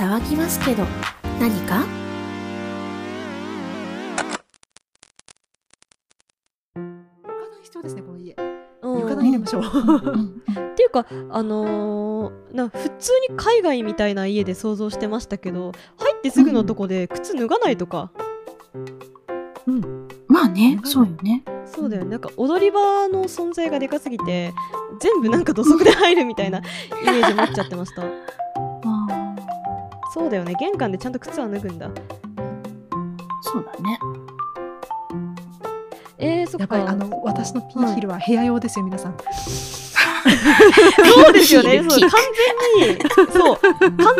騒ぎますけど、何か？必要ですねこの家。うん。床暖入れましょう、っていうかあのーな普通に海外みたいな家で想像してましたけど入ってすぐのとこで靴脱がないとか、まあね、そうよね。そうだよね。なんか踊り場の存在がでかすぎて全部なんか土足で入るみたいなイメージ持っちゃってました。あそうだよね。玄関でちゃんと靴は脱ぐんだ。ーそうだね。えー、そっか。やっぱりあの私のピンヒルは部屋用ですよ、皆さん。そうですよね。そう完全にそう。完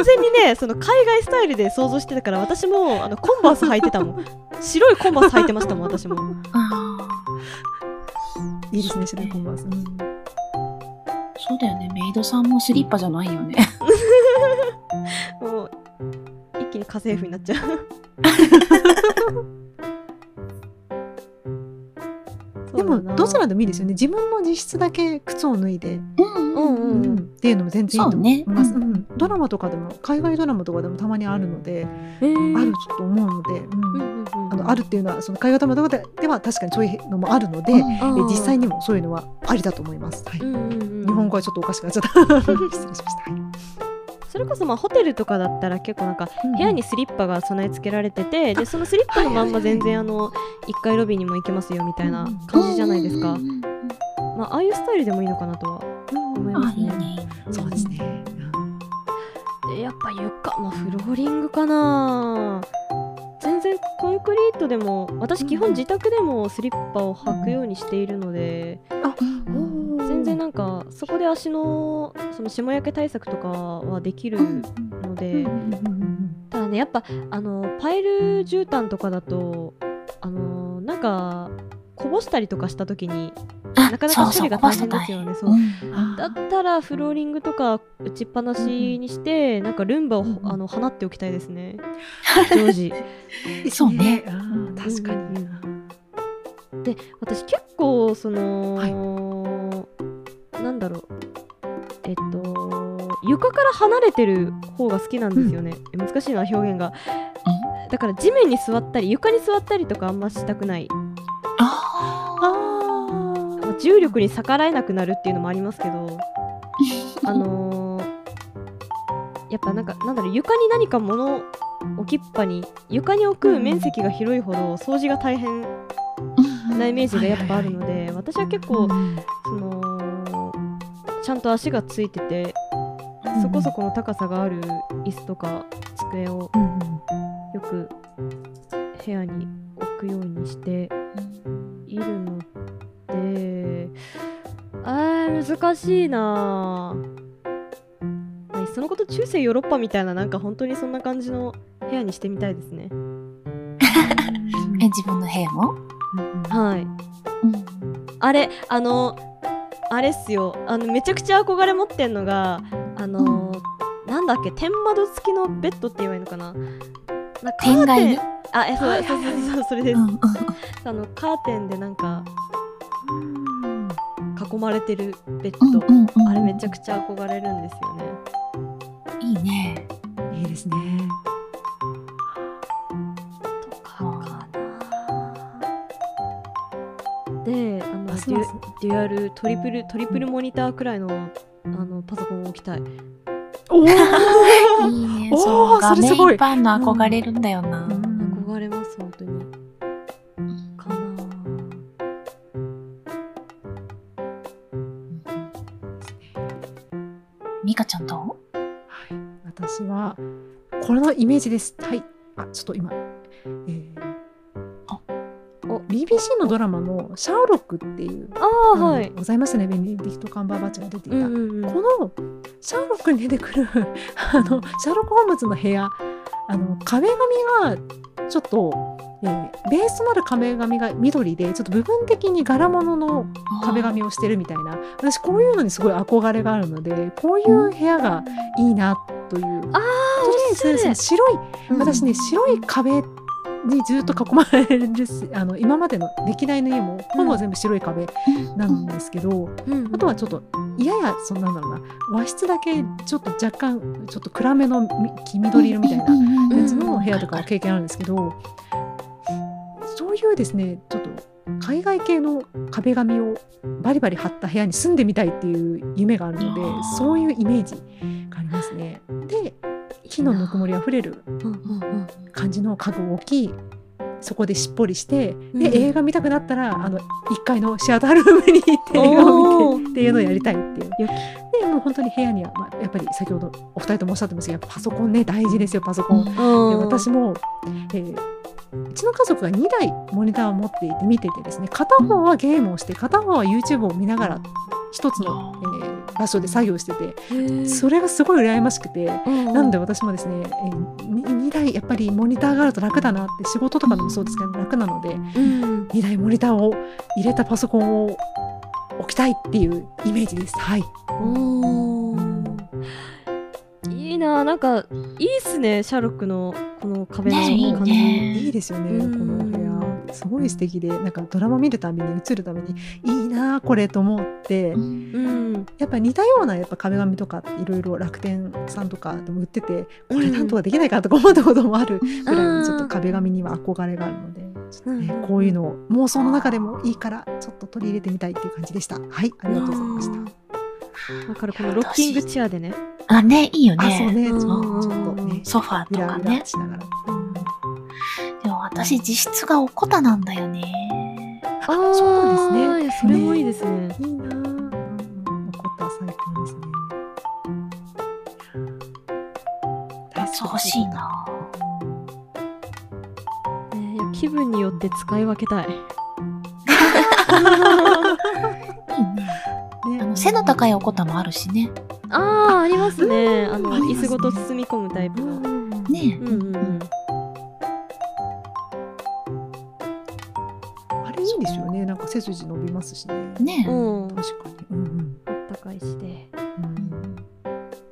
全にねその海外スタイルで想像してたから私もあのコンバース履いてたもん。白いコンバース履いてましたもん私も。あいいですね白いコンバース、うん。ーそうだよね。メイドさんもスリッパじゃないよね。に家政婦になっちゃう。でもどちらででもいいですよね。自分の自室だけ靴を脱いで、うんうんうん。うん。っていうのも全然いいと思います、そうねうん。ドラマとかでも海外ドラマとかでもたまにあるので、えー。あると思うので、うん。うんうんうんあのあるっていうのはその海外ドラマとかででは確かにそういうのもあるので、うん。え実際にもそういうのはありだと思います。はい。うんうんうん。日本語はちょっとおかしくなっちゃった。失礼しました。はいそれこそまあホテルとかだったら結構なんか部屋にスリッパが備え付けられてて、でそのスリッパのまんま全然あの1階ロビーにも行けますよみたいな感じじゃないですか、うんうんうんまあああいうスタイルでもいいのかなとは思いあますね。いいね。そうですね。でやっぱ床まあフローリングかな。全然コンクリートでも私基本自宅でもスリッパを履くようにしているので、うん全然なんかそこで足のその霜焼け対策とかはできるので、ただねやっぱあのパイル絨毯とかだとあのなんかこぼしたりとかした時にあなかなか処理が大変ですよねそう。うんだったらフローリングとか打ちっぱなしにして、なんかルンバを、うんうんあの放っておきたいですね。常時。そうね。あー確かに。で私結構その、なんだろう。えっと床から離れてる方が好きなんですよね、難しいな表現が。だから地面に座ったり床に座ったりとかあんましたくない、重力に逆らえなくなるっていうのもありますけど あのーやっぱなんかなんだろう床に何か物置きっぱに床に置く面積が広いほど掃除が大変なイメージがやっぱあるので私は結構ちゃんと足がついててそこそこの高さがある椅子とか机をうんよく部屋に置くようにしているのであー難しいなあそのこと中世ヨーロッパみたいななんか本当にそんな感じの部屋にしてみたいですね。え、自分の部屋も？はい。うん。あれあのあれっすよ。あのめちゃくちゃ憧れ持ってんのがあの、なんだっけ天窓付きのベッドって言えばいいのかな。なカーテン。天外ねあえそうそうそうそうそれです、あのカーテンでなんか囲まれてるベッうんド、うんうん。あれめちゃくちゃ憧れるんですよね。いいね。いいですね。とかかな。であのデュますますデュアルトリプルトリプルモニターくらいのあのパソコンを置きたいおお。いいね。おーそれすごい面いっぱいあるの憧れるんだよな。憧れます本当にかなミカちゃんどはい。私はこれのイメージです。はい。あ、ちょっと今、えー、BBC のドラマのシャーロックっていうあはい。ございますね。ベネディクトカンバーバッチが出ていた。うんうんうん。このシャーロックに出てくるあのシャーロック・ホームズの部屋あの壁紙がちょっと、えーベースとなる壁紙が緑でちょっと部分的に柄物の壁紙をしてるみたいな。私こういうのにすごい憧れがあるのでこういう部屋がいいなという。あとりあえずその白いうん。私ね白い壁にずっと囲まれるし あの今までの歴代の家もほぼ全部白い壁なんですけど、あとはちょっとややそんなんだろうな。和室だけちょっと若干ちょっと暗めのみ黄緑色みたいなやつの部屋とかは経験あるんですけど、そういうですねちょっと海外系の壁紙をバリバリ貼った部屋に住んでみたいっていう夢があるのでそういうイメージがありますね。で木のぬくもりあふれる感じの家具を置きそこでしっぽりしてで、うん映画見たくなったらあの1階のシアタールームに行って映画を見てっていうのをやりたいっていう。よでもう本当に部屋には、まあ、やっぱり先ほどお二人ともおっしゃってますけどパソコンね大事ですよパソコン。でうん私も、えーうちの家族が2台モニターを持っていて見ててですね片方はゲームをして片方は YouTube を見ながら一つの、えー場所で作業しててそれがすごい羨ましくて。うんなので私もですね、えー、2台やっぱりモニターがあると楽だなって仕事とかでもそうですけど楽なのでうん2台モニターを入れたパソコンを置きたいっていうイメージです。はい。いいななんかいいっすねシャーロックのこの壁のねいい感じ、ねいいですよね、うんこのお部屋。すごい素敵で、なんかドラマ見るたびに映るたびにいいなあこれと思って、うん。やっぱ似たようなやっぱ壁紙とかいろいろ楽天さんとかでも売ってて、これなんとかできないかなとか思ったこともあるぐらいちょっと壁紙には憧れがあるので、ちょっとねうんこういうのを妄想の中でもいいからちょっと取り入れてみたいっていう感じでした。はい、ありがとうございました。だからこのロッキングチェアでね。あ、ね、いいよあ、そうね。ね、ちょっとうん。ちょっとね、ソファーゆとからね。しながら。私、自室がおこたなんだよね。あそうなんですねそれもいいですねいいなあ。うんうん、怒った最高ですね。大好きそう欲しいな。ねいや気分によって使い分けたいいいね。ねあの、背の高いおこたもあるしね。あーありますねあの椅子ごと包み込むタイプのねうんうんうん背筋伸びますしね。ねうん確かに。うんうん。あったかいしで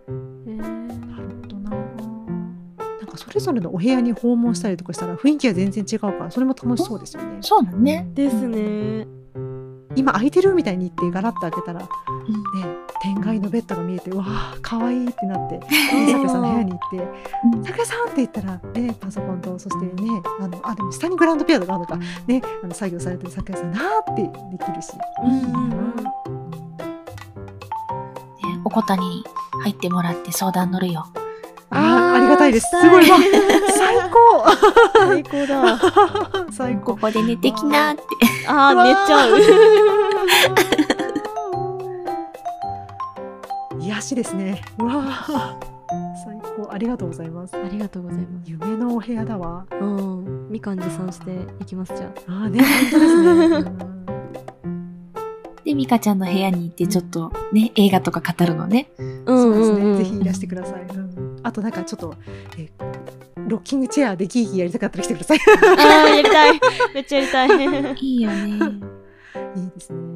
うんへなーるほどな。なんかそれぞれのお部屋に訪問したりとかしたら雰囲気が全然違うからそれも楽しそうですよね。そうだね。ですね今空いてるみたいに言ってガラッと開けたらねうん天外のベッドが見えてうわあ可愛いってなって さくらさんの部屋に行ってうん「さん!」って言ったら、ね、パソコンとそしてねあのあでも下にグランドピアノがあるのか、ね、あの作業されてるさくらさんなーってできるし。うんねおこたに入ってもらって相談乗るよ。あーありがたいです。すごい。わ 最高。最高だ。最高。ここで寝てきなって。あー寝ちゃう癒しですね。うわー最高ありがとうございます。ありがとうございます夢のお部屋だわ。うんみかん持参していきますじゃああーね本当ですね。うんで、ミカちゃんの部屋に行ってちょっとね、映画とか語るのね。そうですね、んんんぜひいらしてください。うんあとなんかちょっと、えロッキングチェアでギーギーやりたかったら来てください。あーやりたいめっちゃやりたい いいよね。いいですね。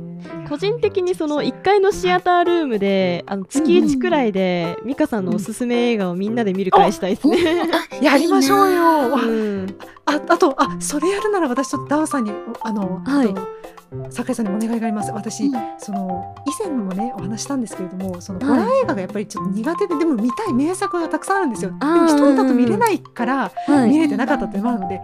個人的にその1階のシアタールームであの月1くらいで美香さんのおすすめ映画をみんなで見るくらいしたいですね。やりましょうよ。わうんああとあそれやるなら私ちょっとダオさんにおあの、はい酒井さんにもお願いがあります。私、うんその以前もねお話したんですけれども、そのはいホラー映画がやっぱりちょっと苦手で、でも見たい名作がたくさんあるんですよ。でも一人だと見れないからはい、見れてなかったっていうのもあるので、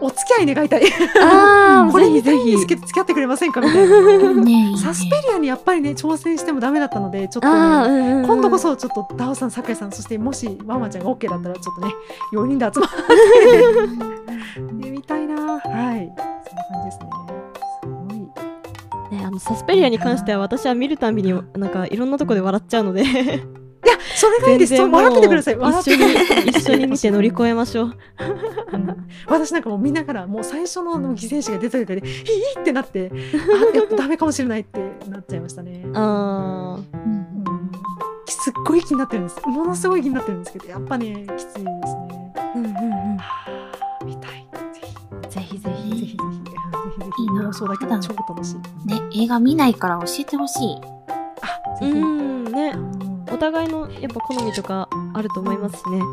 お付き合い願いたい。これ見たぜひ付き合ってくれませんかみたいな。ねサスペリアにやっぱりね挑戦してもダメだったのでちょっとね。今度こそちょっとダオさん、酒井さん、そしてもしママちゃんが OK だったらちょっとね 4人で集まって ね見たいな。はい、そんな感じですね。あのサスペリアに関しては私は見るたびになんかいろんなとこで笑っちゃうのでいや、それがいいです。笑っててください。一緒に一緒に見て乗り越えましょう。うん私なんかもう見ながらもう最初の犠牲者が出た時で「いい!」ってなってあやっぱダメかもしれないってなっちゃいましたね。あうんうんすっごい気になってるんです。ものすごい気になってるんですけどやっぱねきついですね。な妄想だけど超楽しい。ね、映画見ないから教えてほしい。あ。うんねうんお互いのやっぱ好みとかあると思いますしね。は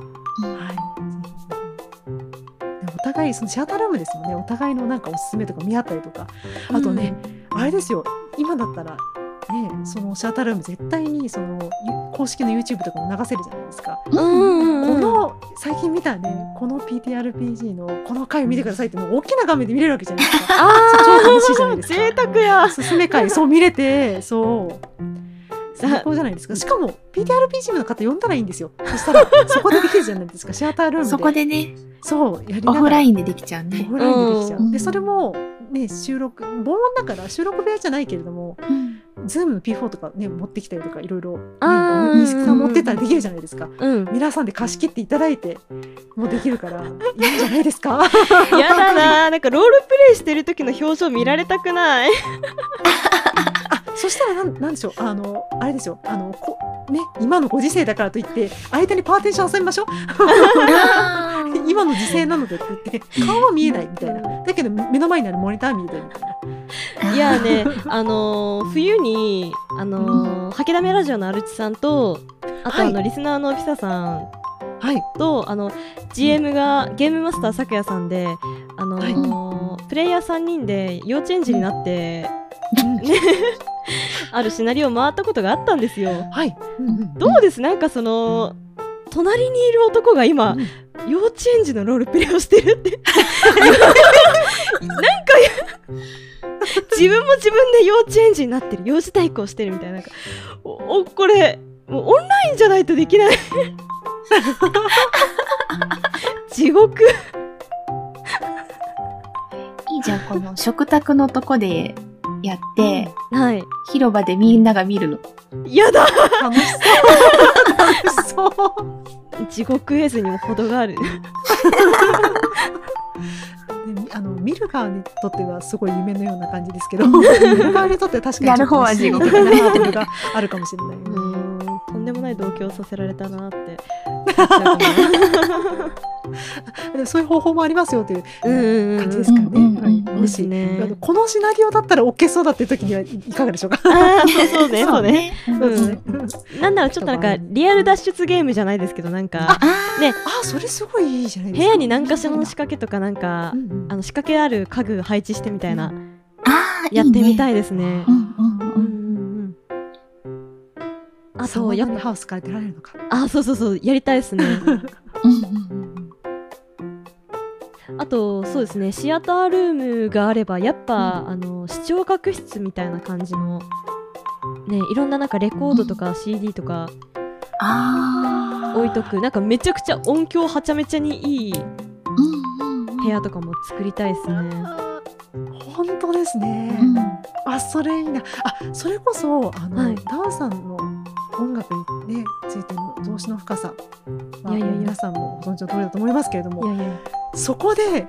い。でも互いそのシアタールームですもんねお互いのなんかおすすめとか見合ったりとかあとね、あれですよ今だったらねそのシアタールーム絶対にそのゆ公式の YouTube とかも流せるじゃないですか。うんうんうんこの最近見たねこの PTRPG のこの回を見てくださいってもう大きな画面で見れるわけじゃないですか。あ超楽しいじゃないですか。贅沢やおすすめ回そう見れてそう最高じゃないですか。しかも PTRPG の方呼んだらいいんですよ。そしたらそこでできるじゃないですか。シアタールームで。そこでね、そうやりなオがらフラインでできちゃうオね。フラインでできちゃう。うんでそれもね収録防音だから収録部屋じゃないけれども。ズームの P4 とかね持ってきたりとかいろいろねあー西木さん持ってったらできるじゃないですか。うん皆さんで貸し切っていただいてもうできるから いいんじゃないですか？やだななんかロールプレイしてる時の表情見られたくないあ そしたらなんなんでしょうあのあれですよあのこね今のご時世だからといって間にパーテーション遊びましょう。今の時勢なのでって言って顔は見えないみたいな。だけど目の前にあるモニター見えてるみたいな。いやねあのー冬にあのー吐きだめラジオのアルチさんとあとあの、はいリスナーのピサさんはい。とあの GM がゲームマスターさくやさんであのープレイヤー3人で幼稚園児になって、あるシナリオを回ったことがあったんですよ。はい。どうです？なんかその隣にいる男が今、うん。幼稚園児のロールプレイをしてるって。なんか自分も自分で幼稚園児になってる。幼児対抗してるみたいな。なんかおおこれもうオンラインじゃないとできない。地獄。いいじゃん、この食卓のとこでやって、はい広場でみんなが見るの。やだ楽しそう。楽 しそう。地獄絵図にも程があるであの見る側にとってはすごい夢のような感じですけど、見る側にとっては確かにやる方は地獄ちょっとねハードルがあるかもしれない。うーんとんでもない同居をさせられたなって そういう方法もありますよという感じですかね。もし、すねあのこのシナリオだったら OK そうだっていう時にはいいかがでしょうか？ああ そうねそうね。うん。なんならちょっとなんかリアル脱出ゲームじゃないですけどなんかああ、それすごいいいじゃないですか。部屋に何かしらの仕掛けとかなんかうんうんあの仕掛けある家具配置してみたいなあー、やってみたいいですねいね。。うんうんうんう。うんんうんあとやっぱハウスから出られるのか。あそうそうそうやりたいですね。うんうんうんあとそうですねシアタールームがあればやっぱ、あの視聴覚室みたいな感じのねいろんななんかレコードとか CD とかあー。置いとく。なんかめちゃくちゃ音響はちゃめちゃにいいうんうんうん。部屋とかも作りたいですね。本当ですね。うん。あ、それいいな。あ、それこそあの、はい。ダンさんの音楽にねついての増資の深さは、皆さんもご存知の通りだと思いますけれども、そこで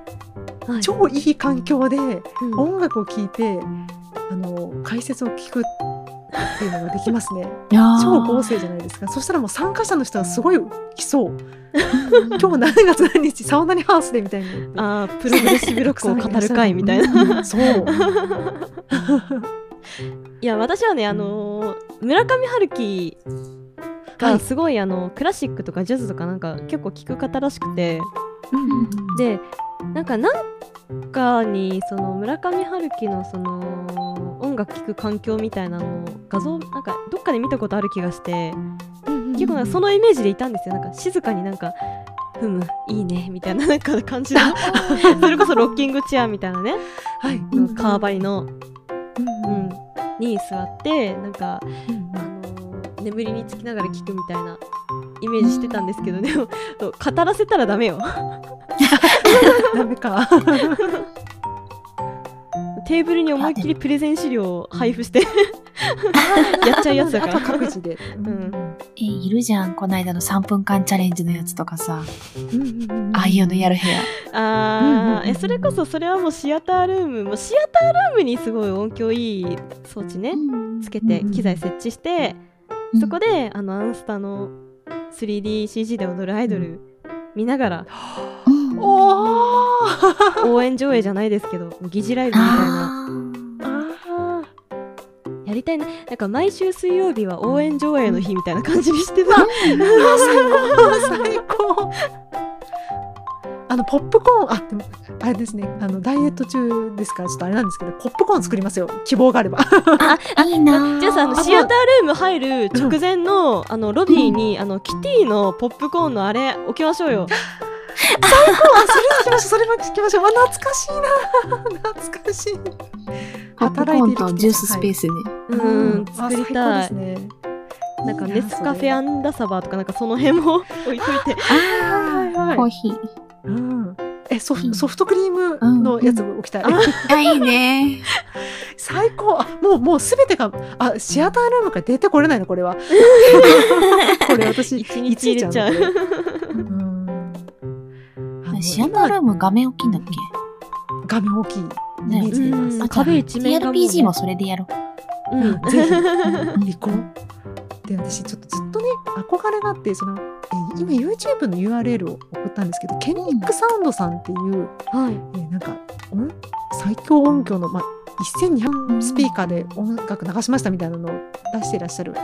はい超いい環境でうん音楽を聴いて、あの解説を聞くっていうのができますね。いやー超合成じゃないですか。そしたらもう参加者の人がすごい来そう。今日何月何日サウナにハウスでみたいに。あープログレッシブロックを語る会みたいな。な。そう。いや私はねあのー村上春樹はい。がすごい、あのクラシックとかジャズとかなんか結構聴く方らしくて。で、でなんかなんかにその村上春樹のその音楽聴く環境みたいなのを画像なんかどっかで見たことある気がして。結構なんかそのイメージでいたんですよ。なんか静かになんかふむいいねみたいななんか感じの。それこそロッキングチェアみたいなね。はい。うん革張りの、に座ってなんかうんあのー眠りにつきながら聞くみたいなイメージしてたんですけどでも語らせたらダメよ ダメか。テーブルに思いっきりプレゼン資料を配布して。やっちゃうやつだ。から各自で。ん。え、いるじゃん。こないだの3分間チャレンジのやつとかさ。うんうんうんああいうのやる部屋。あうんうんうんーえそれこそそれはもうシアタールーム。もうシアタールームにすごい音響いい装置ね。つけて機材設置してそこであのアンスタの 3DCG で踊るアイドル見ながら 応援上映じゃないですけど疑似ライブみたいな。ああやりたいねなんか毎週水曜日は応援上映の日みたいな感じにしてた。ー最高最高。ああのポップコーンあでもあれですね。あのダイエット中ですからちょっとあれなんですけどポップコーン作りますよ。希望があれば。いいな。じゃあさあのあシアタールーム入る直前の,、あのロビーに、あのキティのポップコーンのあれ置きましょうよ あそれも聞きましょう。それも聞きましょう。あ懐かしいな。懐かしい。ポップコーンとジューススペーススね。うん作りたい。ですね。なんかいいネスカフェアンダサバーとかなんかその辺も置いといて。はいはいはい。コーヒー。うん。えソうん。フソフトクリームのやつ置きたい、あ、いいね。最高。あもうもうすべてがあシアタールームから出てこれないのこれは。これ私一日入れちゃうシアタールーム画面大きいんだっけ？画面大きい。イメージでいます、うん。あ壁一面がもうね。TRPG もそれでやろう。うんうん。ぜひ。行こう。で私ちょっとずっとね憧れがあってそのえ今 YouTube の URL を送ったんですけどケンニックサウンドさんっていう、はい。えーなんか音最強音響の、まあ、1200スピーカーで音楽流しましたみたいなのを出していらっしゃる、え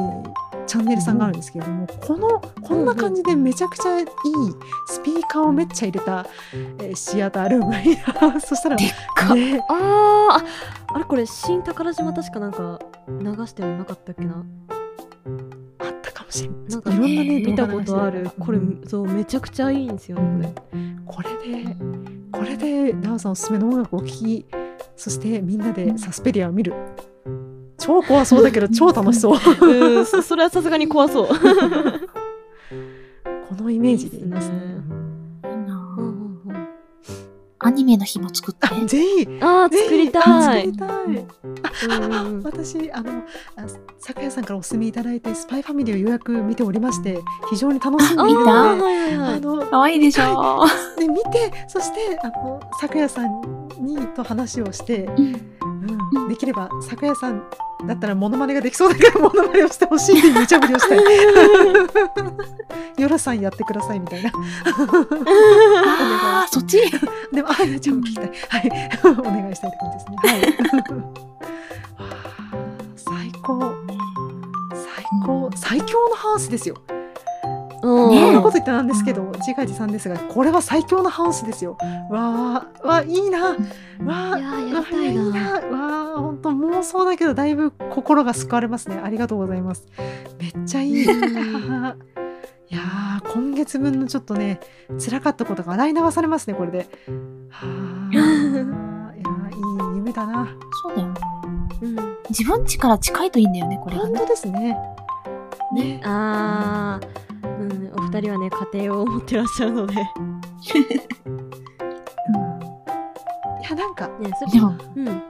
ーチャンネルさんがあるんですけれども、このこんな感じでめちゃくちゃいいスピーカーをめっちゃ入れた、えーシアタールームがいいなそしたらでっかね。あーああれこれ新宝島確かなんか流してなかったっけななんかいろんなね、見たことあるこれそうめちゃくちゃいいんですよねこれこれで、これで、ダウさんおすすめの音楽を聴き、そしてみんなでサスペリアを見る。超怖そうだけど、超楽しそう。そそれはさすがに怖そう のイメージでいいですね。アニメの日も作って。あぜひ、あーぜひ。作りたあい作りたい。私、あの、あ咲夜さんからお勧めいただいて、スパイファミリーを予約見ておりまして、非常に楽しんで。いるあので、はいでしょ？で見て、そして、あの、咲夜さんにと話をして、うんうん、できれば咲夜さんだったらモノマネができそうだからモノマネをしてほしいって無茶ぶりをしたい。ヨラさんやってくださいみたいな。ああ、そっち？でも、あやちゃんも聞きたい。はい。お願いしたいって感じですね。はい。最高。最高。最強のハウスですよ。うんこんなこと言ってなんですけど、自画自賛ですが、これは最強のハウスですよ。わあ、わあ、いいな。わあ、いやーやりたいなわあいいな。わあ、本当妄想だけど、だいぶ心が救われますね。ありがとうございます。めっちゃいい。いやー今月分のちょっとね、辛かったことが洗い流されますね、これで。はあ、いやーいい夢だな。そうだよ。うん自分家から近いといいんだよね、これがね。本当ですね。ね。あーうんお二人はね家庭を持ってらっしゃるので。ねいや、なんか、それでも、うん。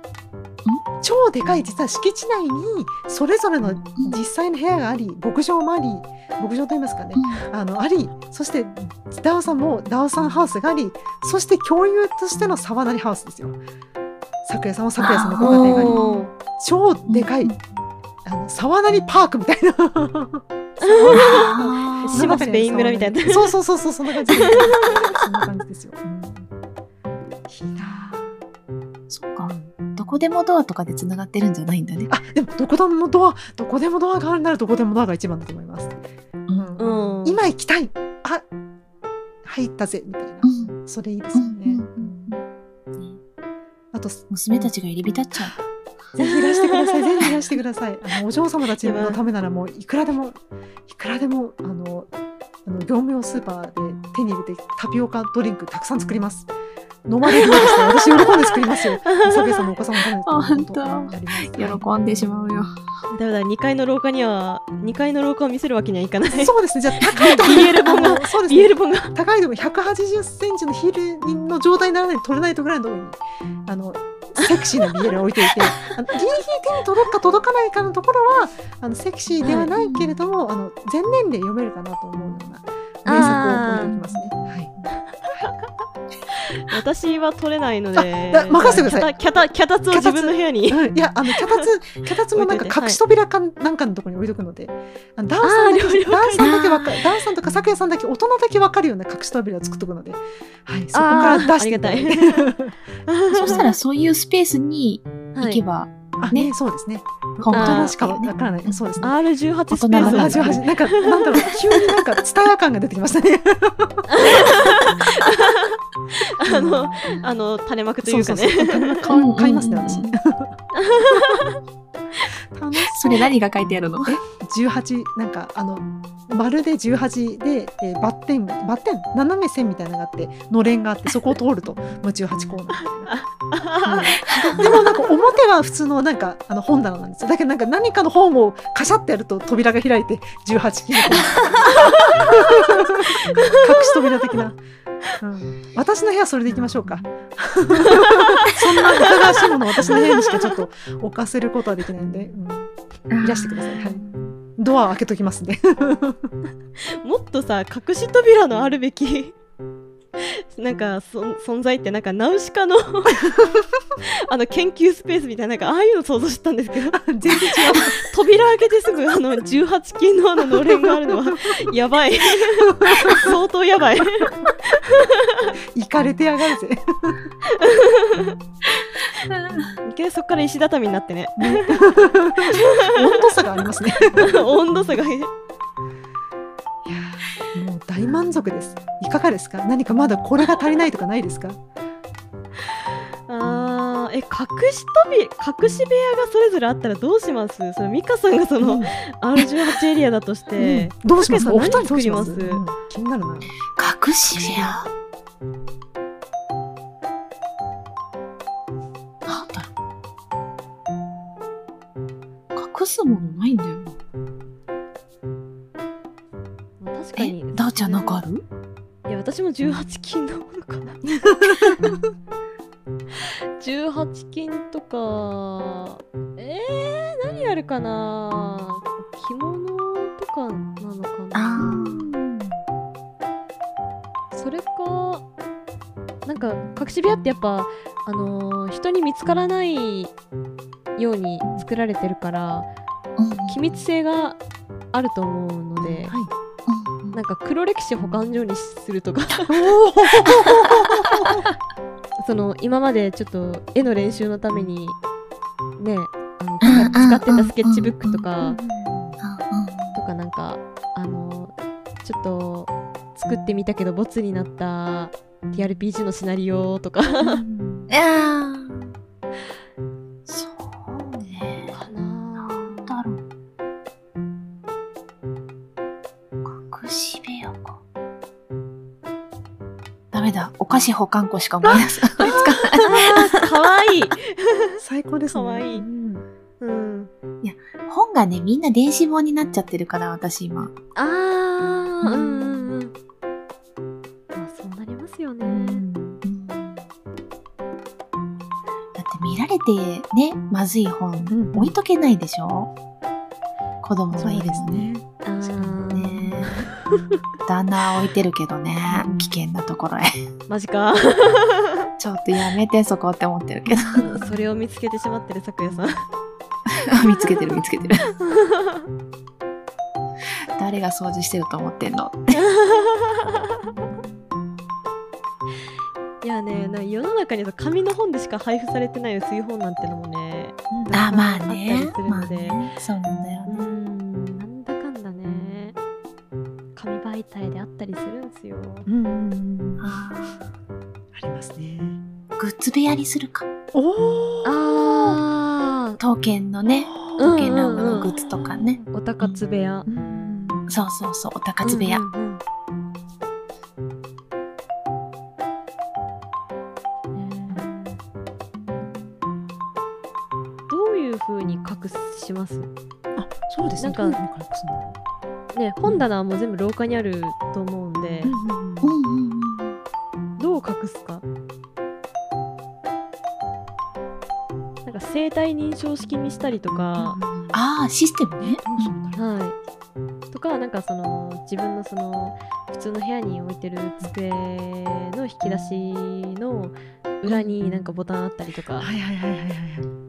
超でかい実は敷地内にそれぞれの実際の部屋があり牧場もあり牧場と言いますかね。あのありそしてダオさんもダオさんハウスがありそして共有としての沢なりハウスですよ。咲夜さんは咲夜さんのご家庭があり。超でかいあの沢なりパークみたいな 島スペイン村みたいな。そうそうそうそうそんな感じ。そんな感じですよ、うん。いいなそっか。どこでもドアとかで繋がってるんじゃないんだね。あでもどこでもドアどこでもドアがあるならどこでもドアが一番だと思います、うん。うん。今行きたい。あ入ったぜみたいな、うん。それいいですよね、うんうんうんあとぜ娘たちが入り浸っちゃう。ひいらしてください。ぜひいらしてください。あのお嬢様たちのためならもういくらでもいくらでもあのあの業務用スーパーで手に入れてタピオカドリンクたくさん作ります。飲まれるようでしたら私喜んで作りますよ。サケさんのお子さんのためにあ本当。喜んでしまうよ。だめだ2階の廊下には2階の廊下を見せるわけにはいかない。そうですね。じゃあ高いところ。BL 本がそうですね。BL 本が。高いところ180センチのヒールの状態にならないと取れないとぐらいのところにあのセクシーな BL を置いていてあのギリギリ手に届くか届かないかのところはあのセクシーではないけれども、あの全年齢読めるかなと思うような名作を置いておきますね。はい 私は取れないので任せてください。キャタキャタキャタツを自分の部屋に。うん。いやあの脚立脚立もなんか置いといて。隠し扉かなんかのところに置いとくので、ダンさんだけダンさんだけわかダンさんとか咲夜さんだけ大人だけわかるような隠し扉を作っとくので、はいそこから出していただい。てあーあ そしたらそういうスペースに行けば、あね。そうですね。本大人しか？わからない。そうですね。R18 スペース。だラジオ始めなんかなんだろう。急になんかツタヤ感が出てきましたね。あのあの垂れ幕というかね。そうそうそう買いますね、私。楽しそれ何が書いてあるの？18なんかあの丸で18で、えーバッテンバッテン？斜め線みたいなのがあってのれんがあってそこを通るともう18コーナー。みたいな。うんでもなんか表は普通のなんかあの本棚なんですよ。だけどなんか何かの本をカシャってやると扉が開いて18金の隠し扉的な、うん、私の部屋それでいきましょうか。そんな疑わしいもの私の部屋にしかちょっと置かせることはできないんで、うん、いらしてください。はい。ドア開けときますね。もっとさ隠し扉のあるべき なんかそ存在ってなんかナウシカの あの研究スペースみたいななんかああいうの想像したんですけど。全然違う。扉開けてすぐあの18金のあののれんがあるのはやばい。相当やばい。行かれてやがるぜ。いきなりそっから石畳になってね。温度差がありますね。温度差が大満足です。いかがですか？何かまだこれが足りないとかないですか？あーえ隠し扉隠し部屋がそれぞれあったらどうします？そのミカさんがその R18 エリアだとして、うん。どうします？竹お二人どうします、作りうん。気になるな。隠し部屋？なんだろう。隠すものないんだよ私も18金のものかな。18金とか。えー、何あるかな。着物とかなのかあなそれかなんか隠し部屋ってやっぱあのー人に見つからないように作られてるからうん。機密性があると思うので、はいうんなんか黒歴史保管所にするとか。その今までちょっと絵の練習のためにねあのうん使使ってたスケッチブックとかうとかなんかあのちょっと作ってみたけどボツになった TRPG のシナリオとか。か菓子保管庫しか思い出せない。あーかわいい。最高ですね。かわいい。うん。うん本がねみんな電子本になっちゃってるから私今。あーうん。うん。うんまあそうなりますよね。だって見られてねまずい本うん。置いとけないでしょ？子供そうでがいるのすね。あー。ね旦那は置いてるけどね危険なところへ。マジか。ちょっとやめてそこって思ってるけど。それを見つけてしまってる咲夜さん。見つけてる見つけてる。誰が掃除してると思ってんの？いやねな世の中には紙の本でしか配布されてない薄い本なんてのもねあまああねったりするので。まあね。そうなんだようーね。ん媒体であったりするんですよ。うんうんうんあありますね。ーグッズ部屋にするか。おおあ刀剣のねうん刀剣乱舞のグッズとかね、おたかつ部屋。うんそうそうそうおたかつ部屋、うんうんうん。どういう風に隠します？あそうですね。なんかね本棚はもう全部廊下にあると思うんで。どう隠すか。なんか生体認証式にしたりとか、ああシステムね。どうするんだろうはい。とかなんかその自分のその普通の部屋に置いてる机の引き出しの裏になんかボタンあったりとか、はいはいはいはいはい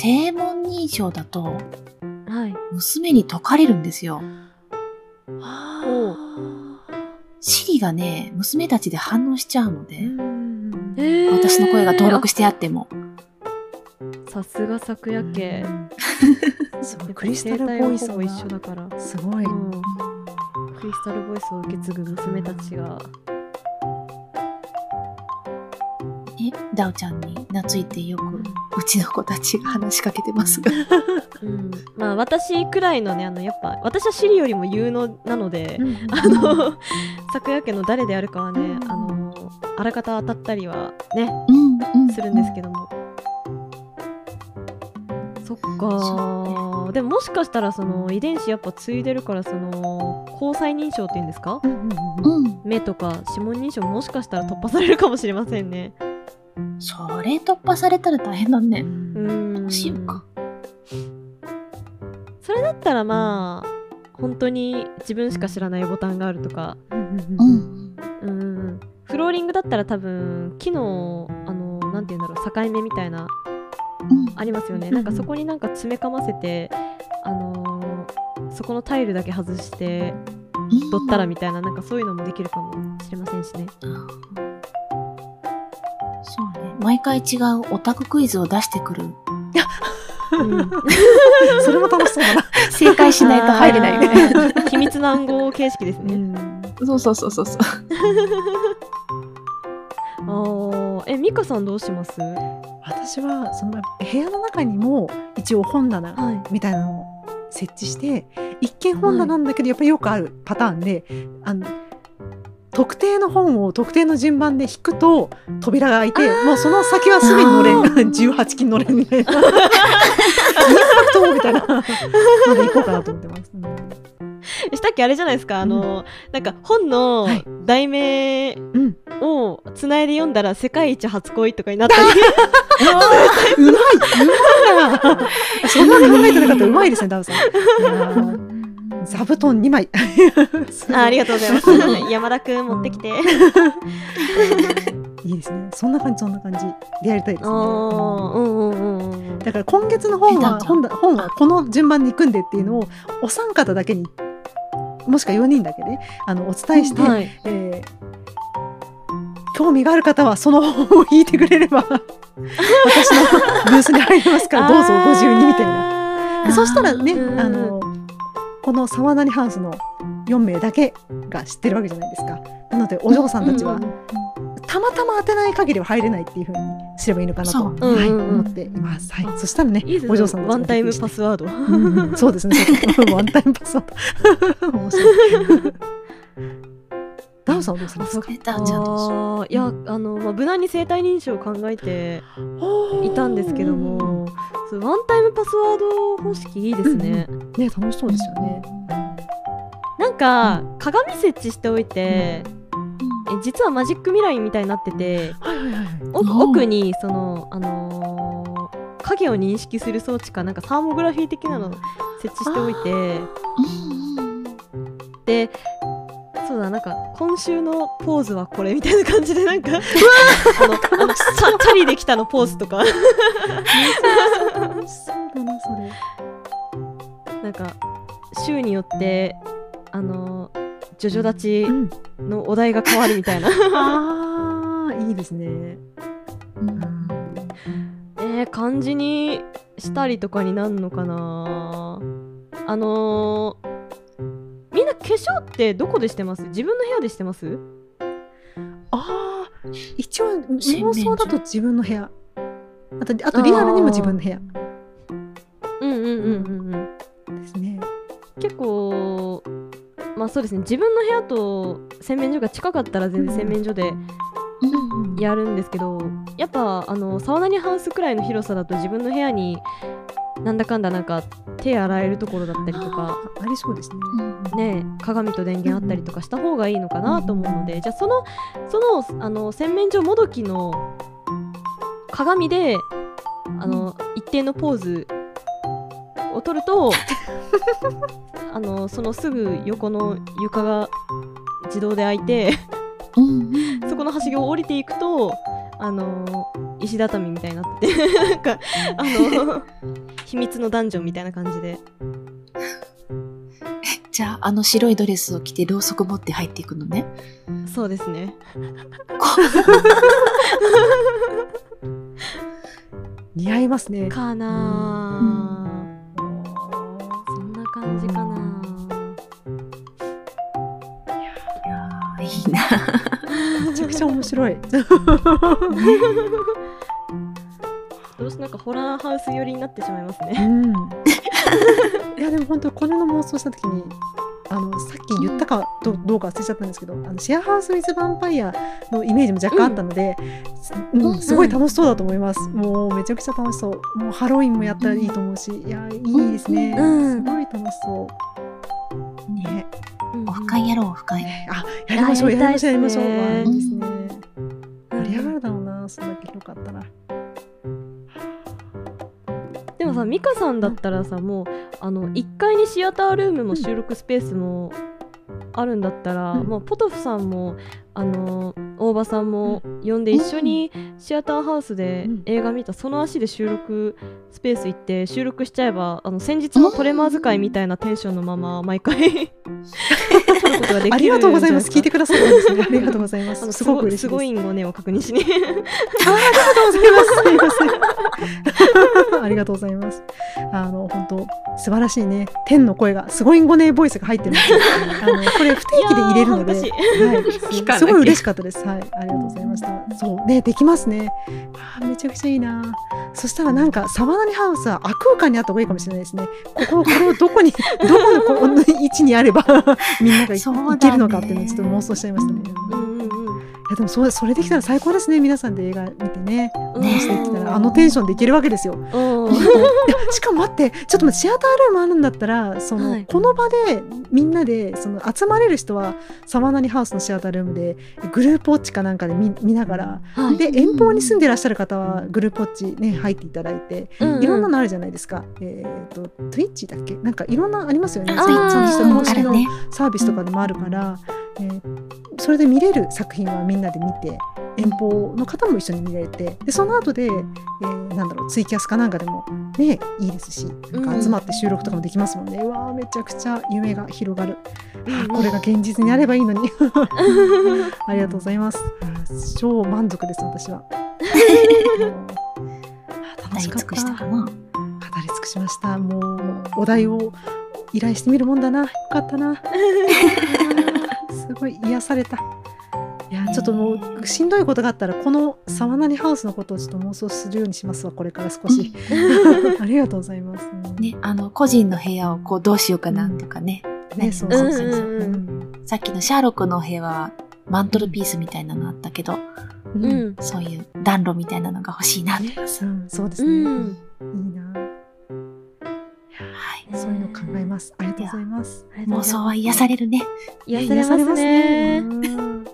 正門認証だとはい。娘に解かれるんですよ。おうシリがね娘たちで反応しちゃうので、うん。えー私の声が登録してあっても。さすが昨夜家。すごいクリスタルボイスが生態はほぼ一緒だ。から、すごい、うん、クリスタルボイスを受け継ぐ娘たちが。え、ダオちゃんに懐いてよく、うちの子たちが話しかけてますが。うん、まあ私くらいのねあのやっぱ私はシリよりも有能なので、うん。あの昨夜家の誰であるかはね、うん。あのあらかた当たったりはねうん、うん。するんですけども、そっそかでももしかしたらその遺伝子やっぱ継いでるからその交際認証っていうんですか？うん。目とか指紋認証ももしかしたら突破されるかもしれませんねそれ突破されたら大変だね。うんどうしようか。それだったらまあ本当に自分しか知らないボタンがあるとかうんうんフローリングだったら多分木のあのなんて言うんだろう境目みたいなうん。ありますよね、うんなんかそこになんか詰めかませてあのーそこのタイルだけ外して取ったらみたいななんかそういうのもできるかもしれませんしね。毎回違うオタククイズを出してくる。うん。それも楽しそうだな、正解しないと入れないみたいな。秘密の暗号形式ですね、ん、そうそうそうそうそう。あー。えミカさんどうします？私はその部屋の中にも一応本棚はい。みたいなのを設置して一見本棚なんだけどやっぱりよくあるパターンであの特定の本を特定の順番で引くと扉が開いてもうその先はすでにのれん。が18金のれんみたいな。インパクトみたいな。ので行こうかなと思ってます。うん。したっけあれじゃないですか？あの、なんか本のはい。題名うん。をつないで読んだら世界一初恋とかになったり。うまい。うまいな。そんなに考えてなかったうまいですねダウさん。座布団2枚。あありがとうございます。山田くん持ってきて、いいですね。そんな感じ。そんな感じでやりたいですね。だから今月の本は本だ本はこの順番に行くんでっていうのをお三方だけにもしくは4人だけであのお伝えして、はい。えー興味がある方はその本を引いてくれれば 私のブースに入りますからどうぞご自由にみたいな。でそしたらねうん。あのこの沢谷ハウスの4名だけが知ってるわけじゃないですか。なのでお嬢さんたちは、うんたまたま当てない限りは入れないっていうふうにすればいいのかなと、そう。はい思っています。はい、そしたらねいいですね。お嬢さんたちもワンタイムパスワード。うんそうですね。ワンタイムパスワード。面白い。ダウさんはどうされますか？あーいやあの、まあ、無難に生体認証を考えていたんですけどもワンタイムパスワード方式いいですね、ね楽しそうですよね。なんか鏡設置しておいて、う。え実はマジックミラーみたいになっててはいはいはいはい。奥にそのあのー影を認識する装置かなんかサーモグラフィー的なのを設置しておいてうんでそうだなんか今週のポーズはこれみたいな感じでなんかあのあのチャチャリできたのポーズとか楽しそうだなそれ。なんか週によってあのジョジョ立ちうん。のお題が変わるみたいな ああいいですね。うんえー、漢字にしたりとかになるのかなあのー、みんな化粧ってどこでしてます？自分の部屋でしてます？ああ一応妄想だと自分の部屋。あとあとリアルにも自分の部屋うんうんうんうんうん。結構まあそうですね自分の部屋と洗面所が近かったら全然洗面所でうん。やるんですけどやっぱあのサウナにハウスくらいの広さだと自分の部屋になんだかんだなんか手洗えるところだったりとかあありそうですね。うんね鏡と電源あったりとかした方がいいのかなと思うのでじゃあそのそのあの洗面所もどきの鏡であの一定のポーズを取ると あのそのすぐ横の床が自動で開いてうん。そこのはしごを降りていくとあの石畳みたいになっててなんかあの秘密のダンジョンみたいな感じで。じゃあ、あの白いドレスを着てろうそく持って入っていくのね？そうですね。似合いますね。かなーそん。な感じかないやーいいな。めちゃくちゃ面白い。どうしてなんかホラーハウス寄りになってしまいますね。うん。いやでも本当これの妄想した時に。あのさっき言ったかどどうか忘れちゃったんですけどあのシェアハウス・ウィズ・ヴァンパイアのイメージも若干あったので、うん。うんすごい楽しそうだと思います、もうめちゃくちゃ楽しそう。もうハロウィンもやったらいいと思うしいやいいですね、うん。すごい楽しそう。ね。オフ会やろう、オフ会。あやりましょうやりましょうやりましょう。いいいですね。盛り上がるだろうなそんだけ広かったらさ、ミカさんだったらさ、もうあの1階にシアタールームも収録スペースもあるんだったら、うん。もうポトフさんもあの大場さんも呼んで一緒にシアターハウスでうん映画見たその足で収録スペース行って収録しちゃえばあの先日のトレマー使いみたいなテンションのまま毎回撮ることができるありがとうございます聞いてくくださるんですねありがとうございますすあのすごごく嬉しいですすごいんごねを確認しにありがとうございます。すいません。ありがとうございます。あの本当素晴らしいね。天の声がすごいんごねボイスが入ってるんですよ。あのこれ不定期で入れるので、はい、すごい嬉しかったです。はい、ありがとうございました。そうねできますね。あーめちゃくちゃいいな。そしたらなんかサバナリハウスは悪空間にあった方がいいかもしれないですね。こここれをどこに どこのこの位置にあればみんなが行けるのかっていうのをちょっと妄想しちゃいましたね。やでもそれそれできたら最高ですね皆さんで映画見てねしてきたらあのテンションでいけるわけですよ。しかも待ってちょっと待ってシアタールームあるんだったらその、はいこの場でみんなでその集まれる人はサバナニハウスのシアタールームでグループウォッチかなんかで見見ながらはいで遠方に住んでらっしゃる方はグループウォッチね入っていただいてうんうんいろんなのあるじゃないですか。えっ、と Twitch だっけ？なんかいろんなありますよね。あツイッチにして公式の。サービスとかでもあるから、えーそれで見れる作品はみんなで見て遠方の方も一緒に見れてでその後で、えーなんだろうツイキャスかなんかでもねいいですしなんか集まって収録とかもできますもんね、うわーめちゃくちゃ夢が広がる、あーこれが現実になればいいのに。ありがとうございます。超満足です私は。楽しかった。たかな。語り尽くしました。もうお題を依頼してみるもんだな。よかったな すごい癒された。いやちょっともうしんどいことがあったらこのサワナリハウスのことをちょっと妄想するようにしますわこれから少し。ありがとうございます。ね、あの、個人の部屋をこうどうしようかなとかね。ねそうそうそう。そううんうん。うん。さっきのシャーロックの部屋はマントルピースみたいなのあったけど、うん。うんそういう暖炉みたいなのが欲しいなとかさ。うんそうですうね、ん。いいなはい。そういうの考えますありがとうございます妄想は癒されるね。癒されますね。うん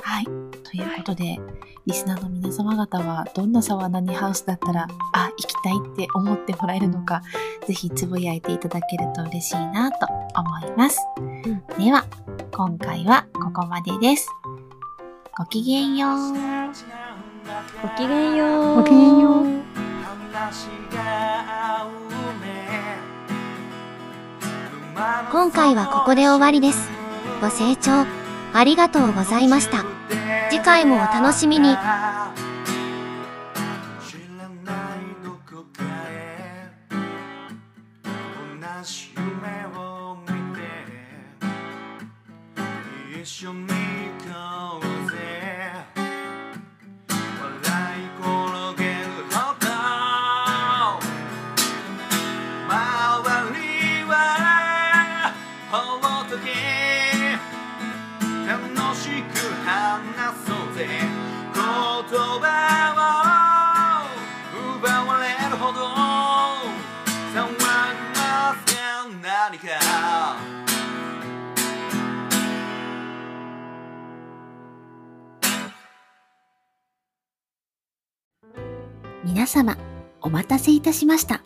はい。ということで、リスナーの皆様方はどんなサワナニハウスだったら、あ、行きたいって思ってもらえるのか、ぜひつぶやいていただけると嬉しいなと思います。では、今回はここまでです。ごきげんよう。ごきげんよう。ごきげんよう今回はここで終わりです。ご清聴ありがとうございました。次回もお楽しみに。様、お待たせいたしました。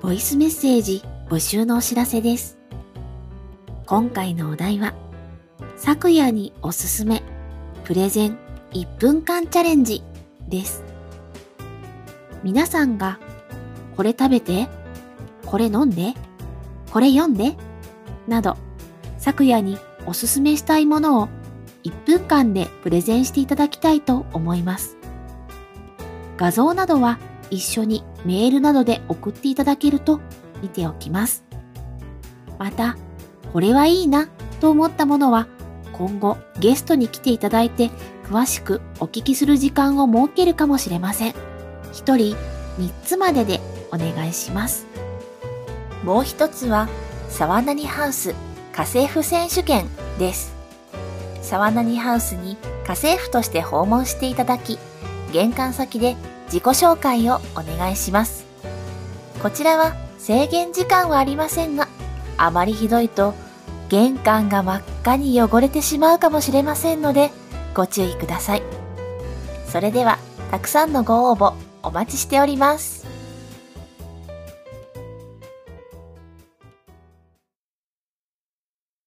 ボイスメッセージ募集のお知らせです。今回のお題は、昨夜におすすめ、プレゼン1分間チャレンジです。皆さんが、これ食べて、これ飲んで、これ読んで、など、昨夜におすすめしたいものを1分間でプレゼンしていただきたいと思います。画像などは一緒にメールなどで送っていただけると見ておきます。また、これはいいなと思ったものは今後ゲストに来ていただいて詳しくお聞きする時間を設けるかもしれません。一人3つまででお願いします。もう一つは、沢なにハウス家政婦選手権です。沢なにハウスに家政婦として訪問していただき、玄関先で自己紹介をお願いします。こちらは制限時間はありませんが、あまりひどいと玄関が真っ赤に汚れてしまうかもしれませんので、ご注意ください。それでは、たくさんのご応募お待ちしております。